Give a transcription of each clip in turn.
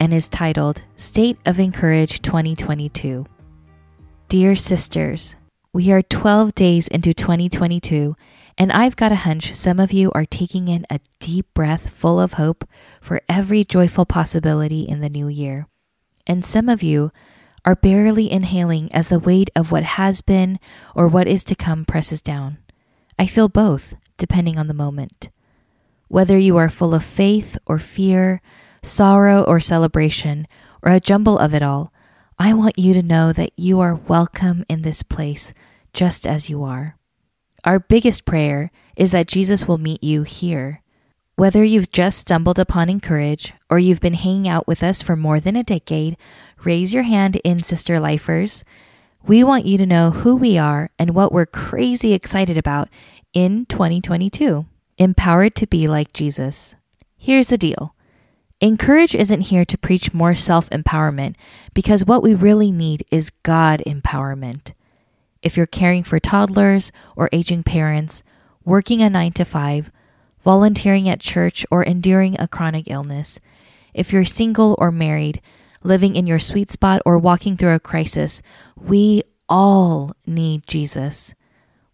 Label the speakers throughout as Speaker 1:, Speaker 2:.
Speaker 1: and is titled State of Encourage 2022. Dear sisters, we are 12 days into 2022, and I've got a hunch some of you are taking in a deep breath full of hope for every joyful possibility in the new year. And some of you are barely inhaling as the weight of what has been or what is to come presses down. I feel both, depending on the moment. Whether you are full of faith or fear, sorrow or celebration, or a jumble of it all, I want you to know that you are welcome in this place just as you are. Our biggest prayer is that Jesus will meet you here. Whether you've just stumbled upon Encourage or you've been hanging out with us for more than a decade, raise your hand in Sister Lifers. We want you to know who we are and what we're crazy excited about in 2022. Empowered to be like Jesus. Here's the deal Encourage isn't here to preach more self empowerment because what we really need is God empowerment. If you're caring for toddlers or aging parents, working a 9 to 5, volunteering at church, or enduring a chronic illness, if you're single or married, living in your sweet spot, or walking through a crisis, we all need Jesus.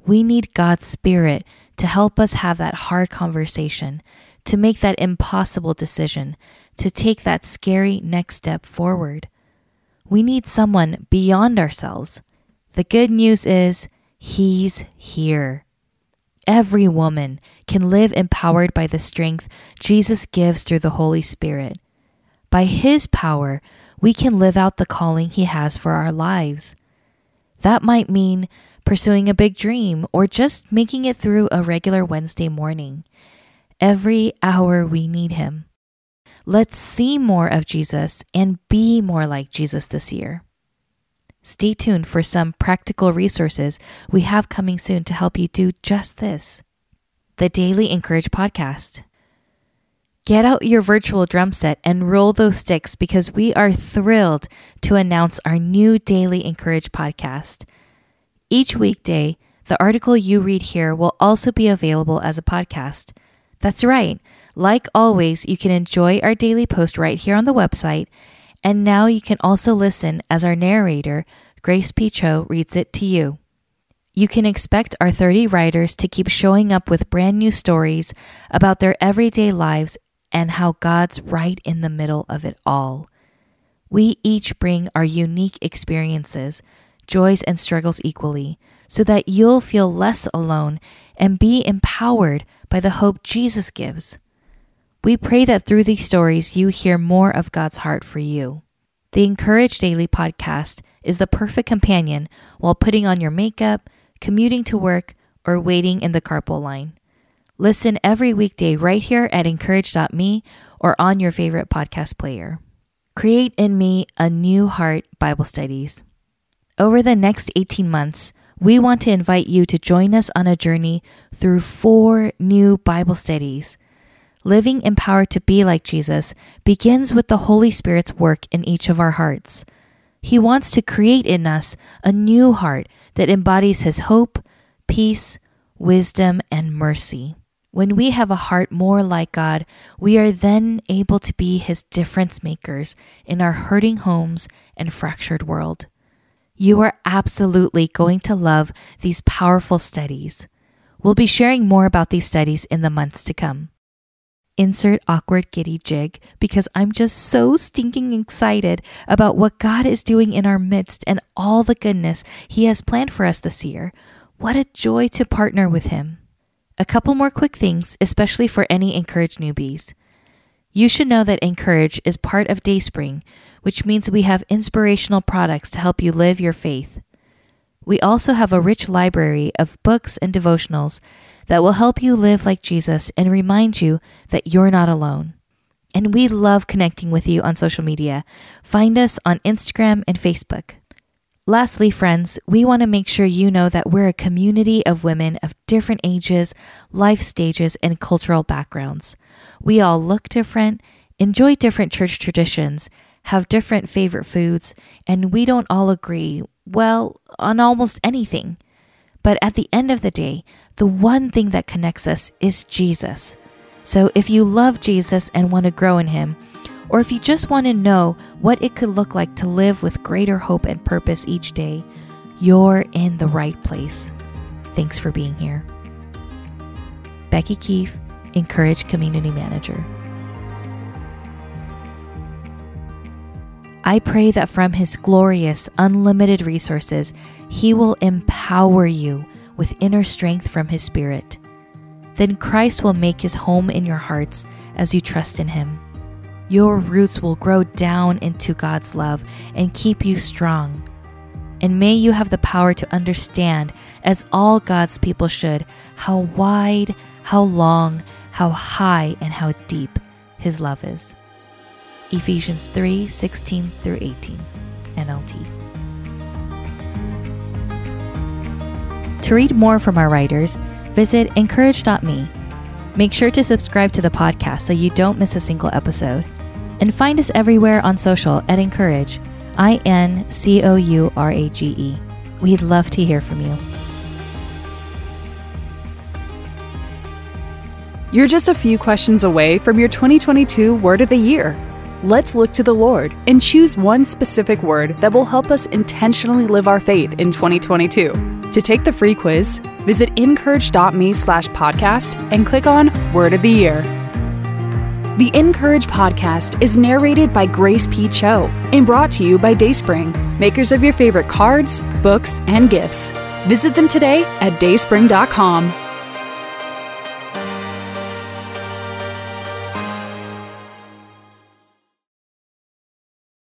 Speaker 1: We need God's Spirit to help us have that hard conversation to make that impossible decision, to take that scary next step forward. We need someone beyond ourselves. The good news is, He's here. Every woman can live empowered by the strength Jesus gives through the Holy Spirit. By His power, we can live out the calling He has for our lives. That might mean pursuing a big dream or just making it through a regular Wednesday morning every hour we need Him. Let's see more of Jesus and be more like Jesus this year. Stay tuned for some practical resources we have coming soon to help you do just this. The Daily Encourage Podcast. Get out your virtual drum set and roll those sticks because we are thrilled to announce our new Daily Encourage podcast. Each weekday, the article you read here will also be available as a podcast. That's right. Like always, you can enjoy our daily post right here on the website. And now you can also listen as our narrator, Grace P. Cho, reads it to you. You can expect our 30 writers to keep showing up with brand new stories about their everyday lives and how God's right in the middle of it all. We each bring our unique experiences, joys, and struggles equally so that you'll feel less alone and be empowered by the hope Jesus gives. We pray that through these stories, you hear more of God's heart for you. The Encourage Daily podcast is the perfect companion while putting on your makeup, commuting to work, or waiting in the carpool line. Listen every weekday right here at incourage.me or on your favorite podcast player. Create in me a new heart Bible studies. Over the next 18 months, we want to invite you to join us on a journey through four new Bible studies. Living empowered to be like Jesus begins with the Holy Spirit's work in each of our hearts. He wants to create in us a new heart that embodies His hope, peace, wisdom, and mercy. When we have a heart more like God, we are then able to be His difference makers in our hurting homes and fractured world. You are absolutely going to love these powerful studies. We'll be sharing more about these studies in the months to come. Insert awkward giddy jig because I'm just so stinking excited about what God is doing in our midst and all the goodness He has planned for us this year. What a joy to partner with Him. A couple more quick things, especially for any encouraged newbies. You should know that Encourage is part of Dayspring, which means we have inspirational products to help you live your faith. We also have a rich library of books and devotionals that will help you live like Jesus and remind you that you're not alone. And we love connecting with you on social media. Find us on Instagram and Facebook. Lastly, friends, we want to make sure you know that we're a community of women of different ages, life stages, and cultural backgrounds. We all look different, enjoy different church traditions, have different favorite foods, and we don't all agree, well, on almost anything. But at the end of the day, the one thing that connects us is Jesus. So if you love Jesus and want to grow in Him, or if you just want to know what it could look like to live with greater hope and purpose each day, you're in the right place. Thanks for being here. Becky Keife, Encourage Community Manager. I pray that from His glorious, unlimited resources, He will empower you with inner strength from His Spirit. Then Christ will make His home in your hearts as you trust in Him. Your roots will grow down into God's love and keep you strong. And may you have the power to understand, as all God's people should, how wide, how long, how high, and how deep His love is. Ephesians 3 16 through 18, NLT. To read more from our writers, visit incourage.me. Make sure to subscribe to the podcast so you don't miss a single episode. And find us everywhere on social at Encourage, I N C O U R A G E. We'd love to hear from you.
Speaker 2: You're just a few questions away from your 2022 Word of the Year. Let's look to the Lord and choose one specific word that will help us intentionally live our faith in 2022. To take the free quiz, visit incourage.me slash podcast and click on Word of the Year. The Encourage podcast is narrated by Grace P. Cho and brought to you by Dayspring, makers of your favorite cards, books, and gifts. Visit them today at dayspring.com.